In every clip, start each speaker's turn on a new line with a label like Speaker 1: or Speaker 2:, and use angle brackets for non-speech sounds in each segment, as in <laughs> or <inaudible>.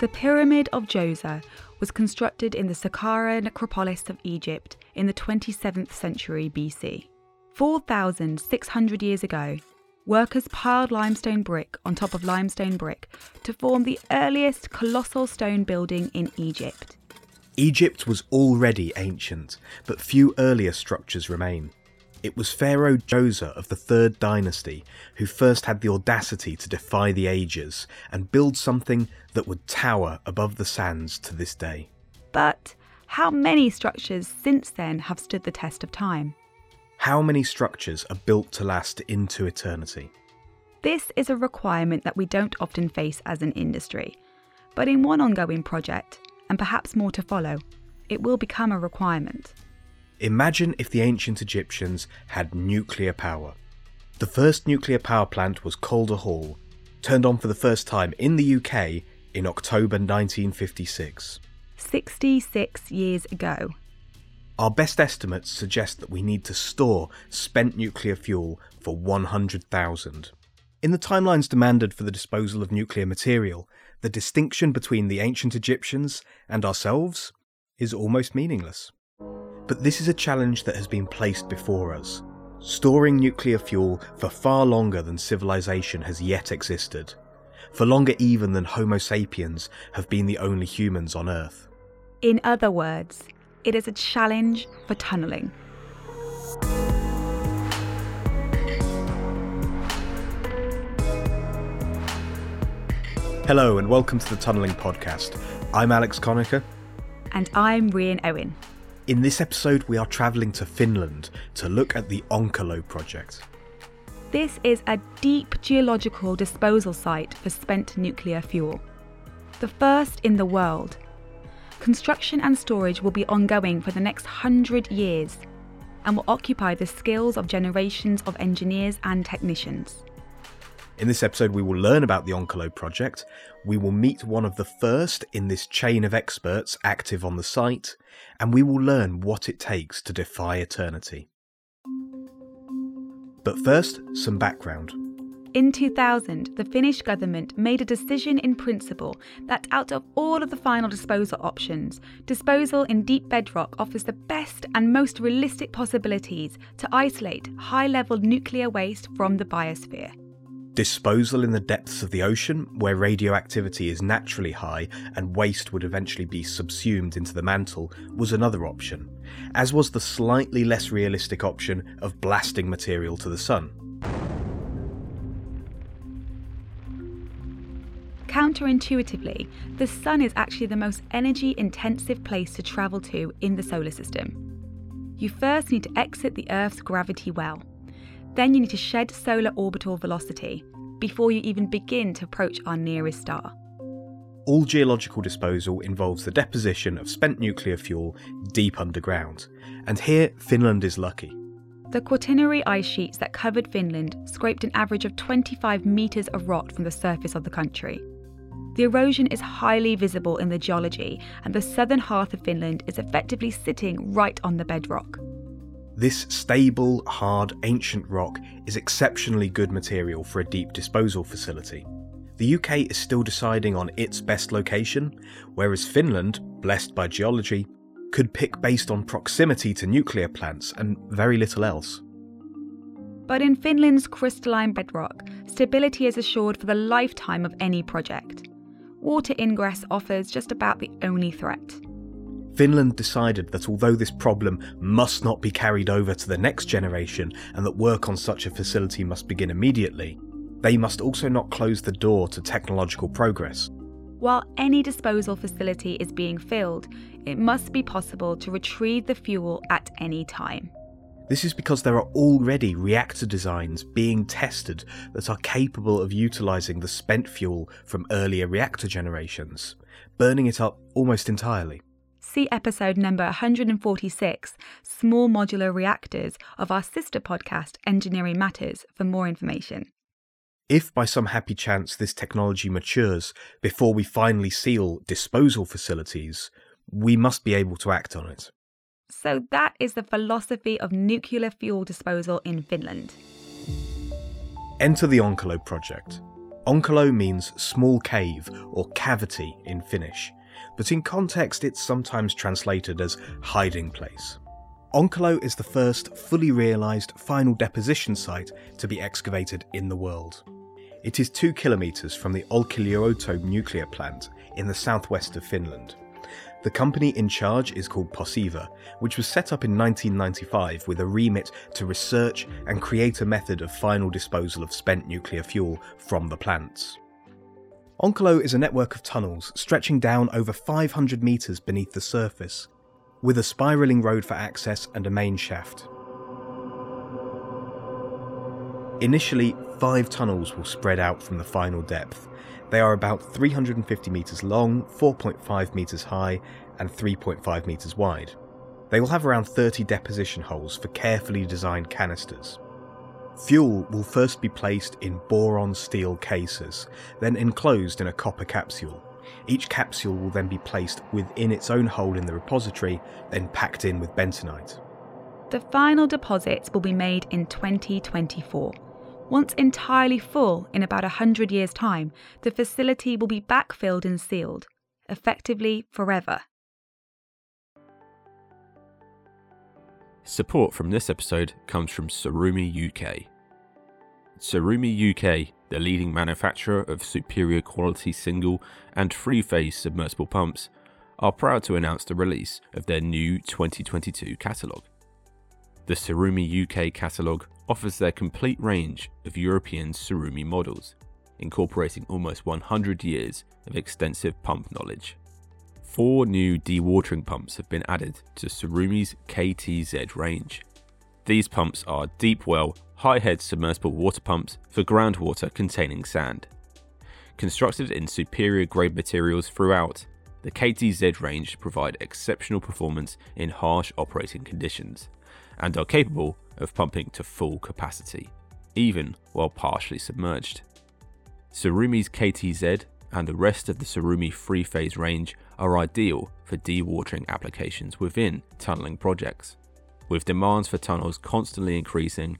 Speaker 1: The Pyramid of Djoser was constructed in the Saqqara necropolis of Egypt in the 27th century BC. 4,600 years ago, workers piled limestone brick on top of limestone brick to form the earliest colossal stone building in Egypt.
Speaker 2: Egypt was already ancient, but few earlier structures remain. It was Pharaoh Djoser of the Third Dynasty who first had the audacity to defy the ages and build something that would tower above the sands to this day.
Speaker 1: But how many structures since then have stood the test of time?
Speaker 2: How many structures are built to last into eternity?
Speaker 1: This is a requirement that we don't often face as an industry, but in one ongoing project, and perhaps more to follow, it will become a requirement.
Speaker 2: Imagine if the ancient Egyptians had nuclear power. The first nuclear power plant was Calder Hall, turned on for the first time in the UK in October 1956.
Speaker 1: 66 years ago.
Speaker 2: Our best estimates suggest that we need to store spent nuclear fuel for 100,000. In the timelines demanded for the disposal of nuclear material, the distinction between the ancient Egyptians and ourselves is almost meaningless. But this is a challenge that has been placed before us, storing nuclear fuel for far longer than civilization has yet existed, for longer even than Homo sapiens have been the only humans on Earth.
Speaker 1: In other words, it is a challenge for tunnelling.
Speaker 2: Hello and welcome to the Tunnelling Podcast. I'm Alex Conacher.
Speaker 1: And I'm Rian Owen.
Speaker 2: In this episode, we are travelling to Finland to look at the Onkalo project.
Speaker 1: This is a deep geological disposal site for spent nuclear fuel, the first in the world. Construction and storage will be ongoing for the next hundred years and will occupy the skills of generations of engineers and technicians.
Speaker 2: In this episode, we will learn about the Onkalo project. We will meet one of the first in this chain of experts active on the site, and we will learn what it takes to defy eternity. But first, some background.
Speaker 1: In 2000, the Finnish government made a decision in principle that out of all of the final disposal options, disposal in deep bedrock offers the best and most realistic possibilities to isolate high level nuclear waste from the biosphere.
Speaker 2: Disposal in the depths of the ocean, where radioactivity is naturally high and waste would eventually be subsumed into the mantle, was another option, as was the slightly less realistic option of blasting material to the sun.
Speaker 1: Counterintuitively, the sun is actually the most energy intensive place to travel to in the solar system. You first need to exit the Earth's gravity well. Then you need to shed solar orbital velocity before you even begin to approach our nearest star.
Speaker 2: All geological disposal involves the deposition of spent nuclear fuel deep underground, and here Finland is lucky.
Speaker 1: The Quaternary ice sheets that covered Finland scraped an average of 25 metres of rot from the surface of the country. The erosion is highly visible in the geology, and the southern half of Finland is effectively sitting right on the bedrock.
Speaker 2: This stable, hard, ancient rock is exceptionally good material for a deep disposal facility. The UK is still deciding on its best location, whereas Finland, blessed by geology, could pick based on proximity to nuclear plants and very little else.
Speaker 1: But in Finland's crystalline bedrock, stability is assured for the lifetime of any project. Water ingress offers just about the only threat.
Speaker 2: Finland decided that although this problem must not be carried over to the next generation and that work on such a facility must begin immediately, they must also not close the door to technological progress.
Speaker 1: While any disposal facility is being filled, it must be possible to retrieve the fuel at any time.
Speaker 2: This is because there are already reactor designs being tested that are capable of utilising the spent fuel from earlier reactor generations, burning it up almost entirely
Speaker 1: see episode number 146, Small Modular Reactors, of our sister podcast, Engineering Matters, for more information.
Speaker 2: If by some happy chance this technology matures before we finally seal disposal facilities, we must be able to act on it.
Speaker 1: So, that is the philosophy of nuclear fuel disposal in Finland.
Speaker 2: Enter the Onkalo project. Onkalo means small cave or cavity in Finnish, but in context it's sometimes translated as hiding place. Onkalo is the first fully realised final deposition site to be excavated in the world. It is two kilometres from the Olkiluoto nuclear plant in the southwest of Finland. The company in charge is called Posiva, which was set up in 1995 with a remit to research and create a method of final disposal of spent nuclear fuel from the plants. Onkalo is a network of tunnels stretching down over 500 metres beneath the surface, with a spiralling road for access and a main shaft. Initially, five tunnels will spread out from the final depth. They are about 350 metres long, 4.5 metres high, and 3.5 metres wide. They will have around 30 deposition holes for carefully designed canisters. Fuel will first be placed in boron steel cases, then enclosed in a copper capsule. Each capsule will then be placed within its own hole in the repository, then packed in with bentonite.
Speaker 1: The final deposits will be made in 2024. Once entirely full in about 100 years' time, the facility will be backfilled and sealed, effectively forever.
Speaker 3: Support from this episode comes from Tsurumi UK. Tsurumi UK, the leading manufacturer of superior quality single and three phase submersible pumps, are proud to announce the release of their new 2022 catalogue. The Tsurumi UK catalogue offers their complete range of European Tsurumi models, incorporating almost 100 years of extensive pump knowledge. Four new dewatering pumps have been added to Tsurumi's KTZ range. These pumps are deep well, high head submersible water pumps for groundwater containing sand. Constructed in superior grade materials throughout, the KTZ range provide exceptional performance in harsh operating conditions and are capable of pumping to full capacity, even while partially submerged. Tsurumi's KTZ and the rest of the Tsurumi three phase range are ideal for dewatering applications within tunnelling projects. With demands for tunnels constantly increasing,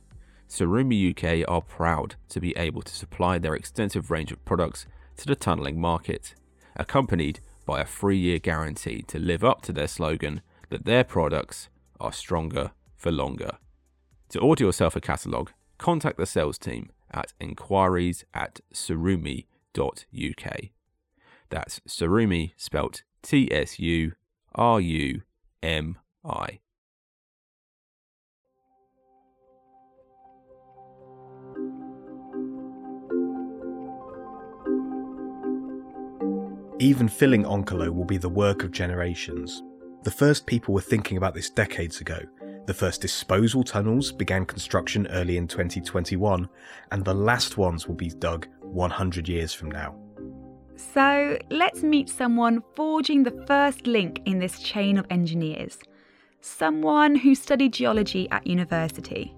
Speaker 3: Tsurumi UK are proud to be able to supply their extensive range of products to the tunnelling market, accompanied by a three year guarantee to live up to their slogan that their products are stronger for longer. To order yourself a catalogue, contact the sales team at inquiries at tsurumi.uk. That's Tsurumi spelt T S U R U M I.
Speaker 2: Even filling Onkalo will be the work of generations. The first people were thinking about this decades ago, the first disposal tunnels began construction early in 2021, and the last ones will be dug 100 years from now.
Speaker 1: So let's meet someone forging the first link in this chain of engineers. Someone who studied geology at university.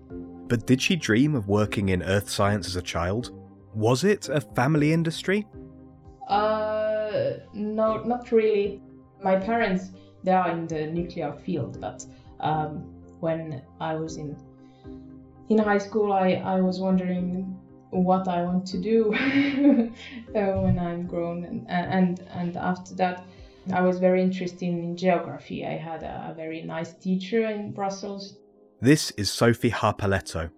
Speaker 2: But did she dream of working in earth science as a child? Was it a family industry?
Speaker 4: Uh, no, not really. My parents, they are in the nuclear field, but um, when I was in in high school, I, I was wondering what I want to do <laughs> uh, when I'm grown, and, and and after that, I was very interested in geography. I had a, a very nice teacher in Brussels.
Speaker 2: This is Sophie Harpaletto,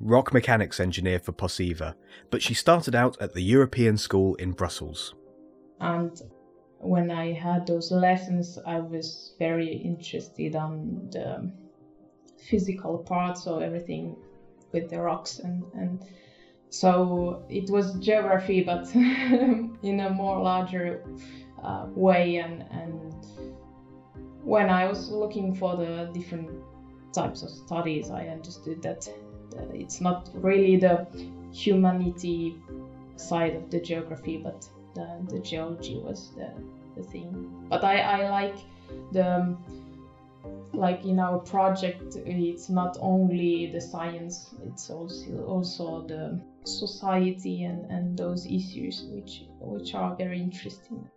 Speaker 2: rock mechanics engineer for Posiva, but she started out at the European School in Brussels.
Speaker 4: And when I had those lessons, I was very interested on the physical part, so everything with the rocks and and so it was geography, but <laughs> in a more larger uh, way. And and when I was looking for the different types of studies, I understood that, it's not really the humanity side of the geography, but the, the geology was the, the thing. But I, I like the like in our project it's not only the science it's also also the society and, and those issues which which are very interesting.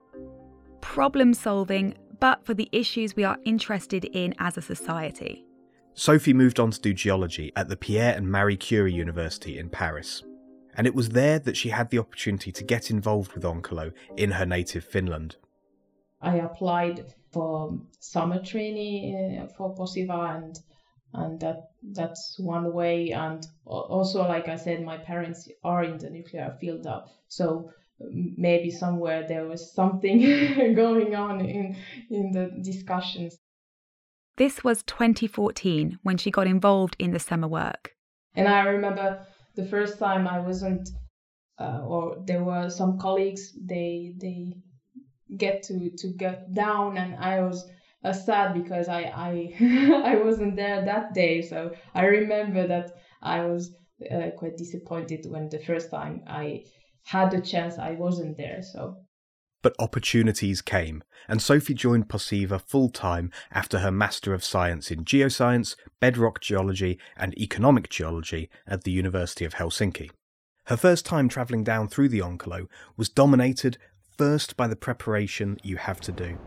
Speaker 1: Problem solving but for the issues we are interested in as a society.
Speaker 2: Sophie moved on to do geology at the pierre and marie curie university in paris. And it was there that she had the opportunity to get involved with Onkalo in her native Finland.
Speaker 4: I applied for summer training uh, for Posiva and and that that's one way. And also like i said my parents are in the nuclear field so maybe somewhere there was something <laughs> going on in in the discussions.
Speaker 1: This was 2014 when she got involved in the summer work.
Speaker 4: And i remember the first time i wasn't uh, or there were some colleagues they they get to to get down and i was uh, sad because i i <laughs> i wasn't there that day so i remember that i was uh, quite disappointed when the first time i had the chance i wasn't there so
Speaker 2: but opportunities came, and Sophie joined Posiva full time after her Master of Science in Geoscience, Bedrock Geology, and Economic Geology at the University of Helsinki. Her first time travelling down through the Onkalo was dominated first by the preparation you have to do.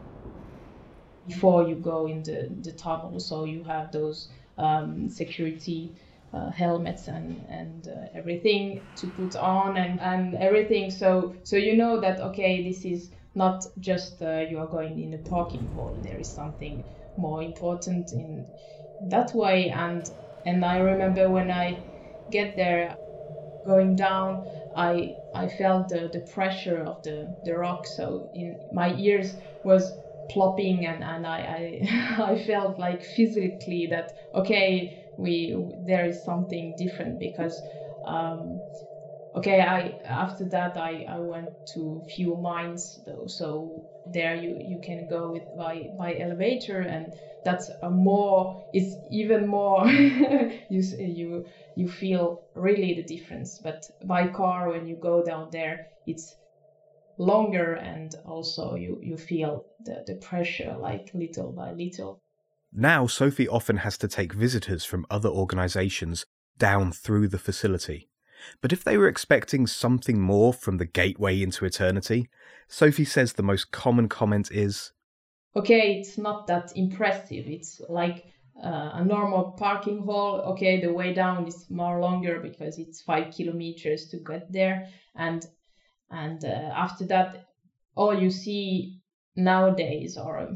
Speaker 4: Before you go in the, the tunnel, so you have those um, security uh, helmets and and uh, everything to put on and, and everything. So so you know that okay, this is not just uh, you are going in a parking hall. There is something more important in that way. And and I remember when I get there, going down, I I felt the, the pressure of the, the rock. So in my ears was plopping and, and I, I <laughs> I felt like physically that okay we there is something different because um, okay I after that I, I went to few mines though so there you you can go with by by elevator and that's a more it's even more <laughs> you you you feel really the difference. But by car when you go down there it's longer and also you you feel the, the pressure like little by little.
Speaker 2: Now sophie often has to take visitors from other organizations down through the facility. But if they were expecting something more from the gateway into eternity sophie says the most common comment is
Speaker 4: okay it's not that impressive. It's like uh, a normal parking hall. Okay the way down is more longer because it's five kilometers to get there. And and uh, after that all you see nowadays or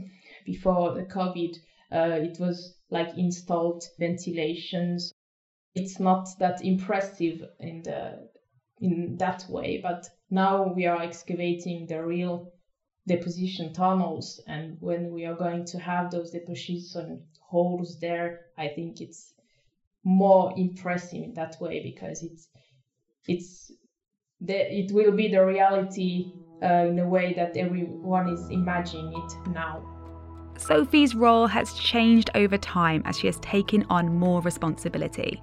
Speaker 4: before the covid uh, it was like installed ventilations. It's not that impressive in the in that way but now we are excavating the real deposition tunnels. And when we are going to have those deposition holes there i think it's more impressive in that way because it's it's the, it will be the reality uh, in a way that everyone is imagining it now
Speaker 1: sophie's role has changed over time as she has taken on more responsibility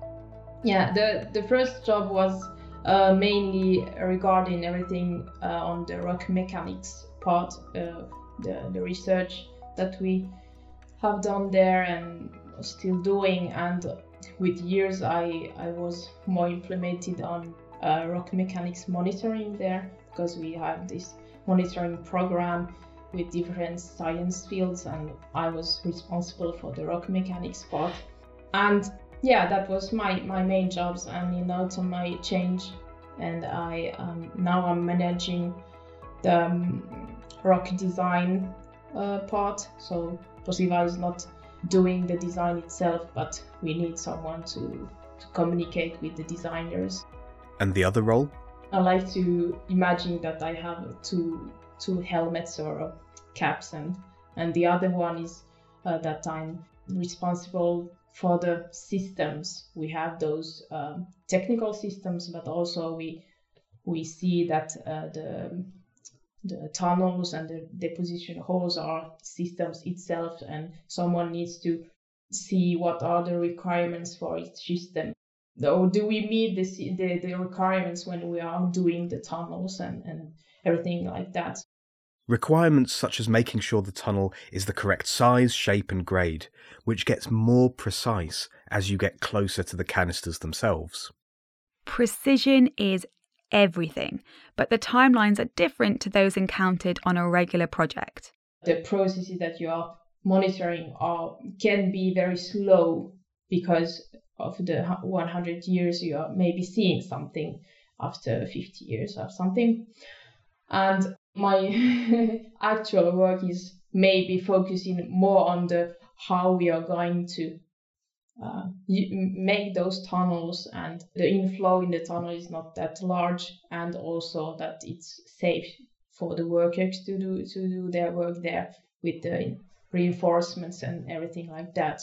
Speaker 4: yeah the the first job was uh, mainly regarding everything uh, on the rock mechanics part, uh, the, the research that we have done there and still doing. And with years, I, I was more implemented on uh, rock mechanics monitoring there because we have this monitoring program with different science fields, and I was responsible for the rock mechanics part. And yeah, that was my, my main jobs. And in autumn, I changed, and I um, now I'm managing the um, rock design uh, part. So Posiva is not doing the design itself, but we need someone to, to communicate with the designers.
Speaker 2: And the other role?
Speaker 4: I like to imagine that I have two two helmets or caps, and and the other one is uh, that I'm responsible for the systems. We have those um, technical systems, but also we we see that uh, the the tunnels and the deposition holes are systems itself and someone needs to see what are the requirements for each system or do we meet the, the, the requirements when we are doing the tunnels and, and everything like that
Speaker 2: Requirements such as making sure the tunnel is the correct size, shape, and grade, which gets more precise as you get closer to the canisters themselves.
Speaker 1: Precision is everything, but the timelines are different to those encountered on a regular project.
Speaker 4: The processes that you are monitoring are can be very slow because of the 100 years you are maybe seeing something after 50 years or something. And my <laughs> actual work is maybe focusing more on the how we are going to uh, make those tunnels and the inflow in the tunnel is not that large and also that it's safe for the workers to do to do their work there with the reinforcements and everything like that.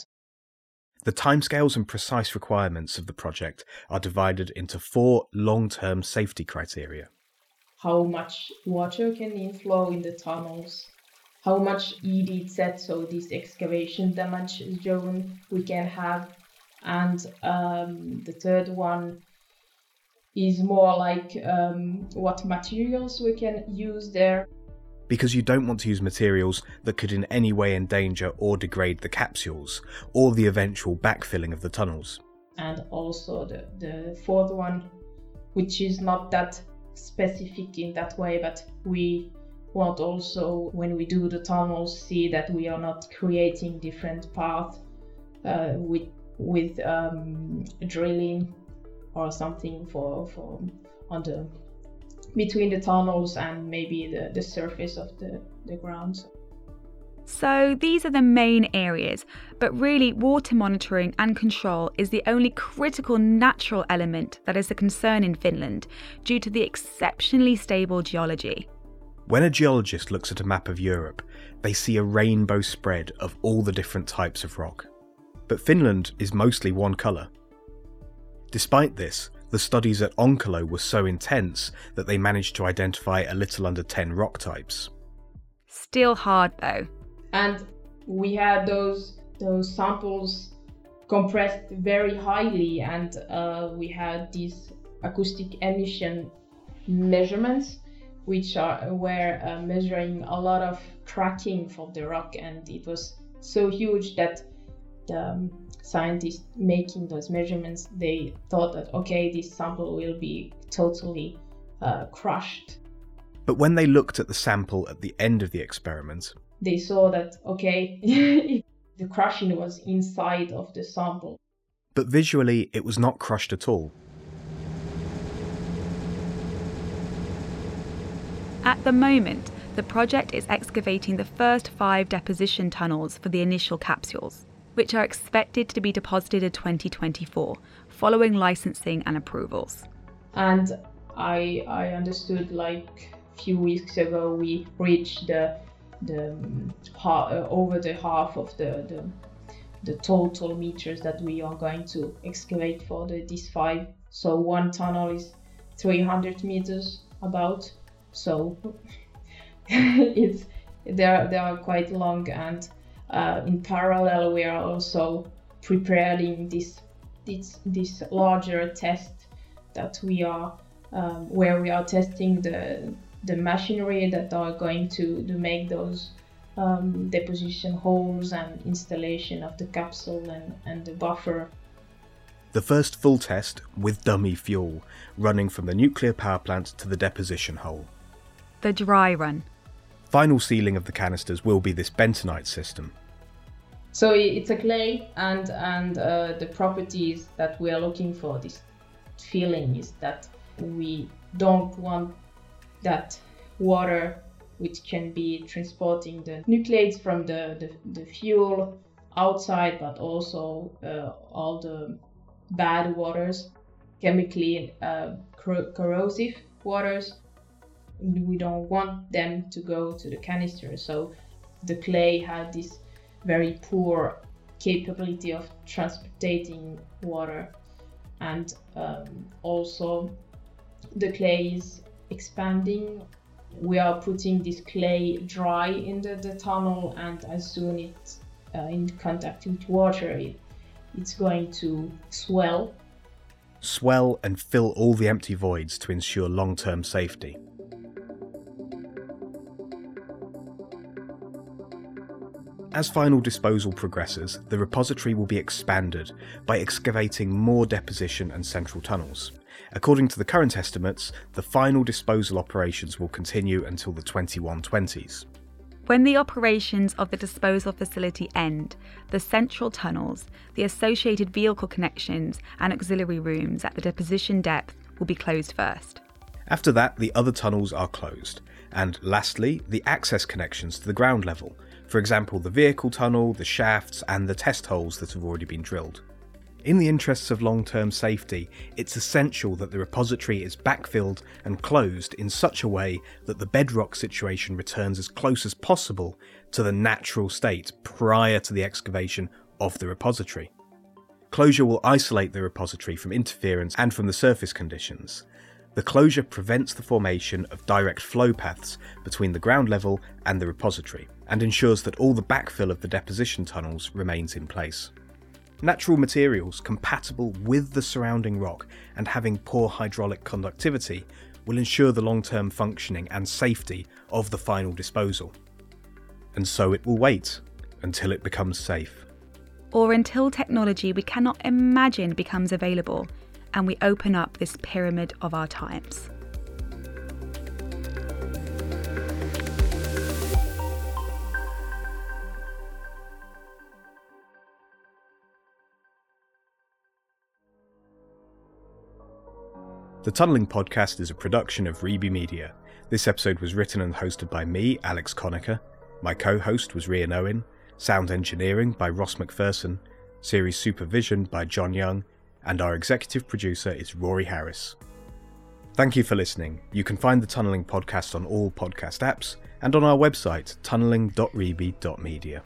Speaker 2: The timescales and precise requirements of the project are divided into four long term safety criteria.
Speaker 4: How much water can inflow in the tunnels, how much EDZ, so this excavation damage zone, we can have, and um, the third one is more like um, what materials we can use there
Speaker 2: because you don't want to use materials that could in any way endanger or degrade the capsules or the eventual backfilling of the tunnels.
Speaker 4: And also the, the fourth one, which is not that specific in that way, but we want also when we do the tunnels see that we are not creating different paths uh, with with um, drilling or something for for on the between the tunnels and maybe the, the surface of the, the ground.
Speaker 1: So these are the main areas, but really, water monitoring and control is the only critical natural element that is a concern in Finland due to the exceptionally stable geology.
Speaker 2: When a geologist looks at a map of Europe, they see a rainbow spread of all the different types of rock. But Finland is mostly one colour. Despite this, the studies at Onkalo were so intense that they managed to identify a little under 10 rock types.
Speaker 1: Still hard though.
Speaker 4: And we had those those samples compressed very highly, and uh, we had these acoustic emission measurements, which are were uh, measuring a lot of cracking for the rock, and it was so huge that the um, scientists making those measurements, they thought that, okay, this sample will be totally uh, crushed.
Speaker 2: But when they looked at the sample at the end of the experiment,
Speaker 4: they saw that, okay, <laughs> the crushing was inside of the sample.
Speaker 2: But visually, it was not crushed at all.
Speaker 1: At the moment, the project is excavating the first five deposition tunnels for the initial capsules which are expected to be deposited in 2024 following licensing and approvals.
Speaker 4: And I, I understood like a few weeks ago we reached the, the uh, over the half of the, the, the total meters that we are going to excavate for the these five. So one tunnel is 300 meters about. So <laughs> it's they are, they are quite long and uh, in parallel, we are also preparing this this this larger test that we are um, where we are testing the the machinery that are going to, to make those um, deposition holes and installation of the capsule and, and the buffer.
Speaker 2: The first full test with dummy fuel running from the nuclear power plant to the deposition hole.
Speaker 1: The dry run.
Speaker 2: Final sealing of the canisters will be this bentonite system,
Speaker 4: so it's a clay, and and uh, the properties that we are looking for this feeling is that we don't want that water which can be transporting the nucleates from the, the, the fuel outside, but also uh, all the bad waters, chemically uh, corrosive waters. We don't want them to go to the canister. So the clay had this very poor capability of transporting water. And um, also the clay is expanding. We are putting this clay dry in the, the tunnel and as soon it's uh, in contact with water it, it's going to swell.
Speaker 2: Swell and fill all the empty voids to ensure long-term safety As final disposal progresses, the repository will be expanded by excavating more deposition and central tunnels. According to the current estimates, the final disposal operations will continue until the 2120s.
Speaker 1: When the operations of the disposal facility end, the central tunnels, the associated vehicle connections, and auxiliary rooms at the deposition depth will be closed first.
Speaker 2: After that, the other tunnels are closed. And lastly, the access connections to the ground level, for example, the vehicle tunnel, the shafts, and the test holes that have already been drilled. In the interests of long term safety, it's essential that the repository is backfilled and closed in such a way that the bedrock situation returns as close as possible to the natural state prior to the excavation of the repository. Closure will isolate the repository from interference and from the surface conditions. The closure prevents the formation of direct flow paths between the ground level and the repository, and ensures that all the backfill of the deposition tunnels remains in place. Natural materials compatible with the surrounding rock and having poor hydraulic conductivity will ensure the long term functioning and safety of the final disposal. And so it will wait until it becomes safe.
Speaker 1: Or until technology we cannot imagine becomes available and we open up this pyramid of our times.
Speaker 2: The Tunneling Podcast is a production of Reby Media. This episode was written and hosted by me, Alex Conacher. My co host was Rian Owen. Sound engineering by Ross McPherson. Series supervision by John Young. And our executive producer is Rory Harris. Thank you for listening. You can find the Tunneling Podcast on all podcast apps and on our website, tunneling.reby.media.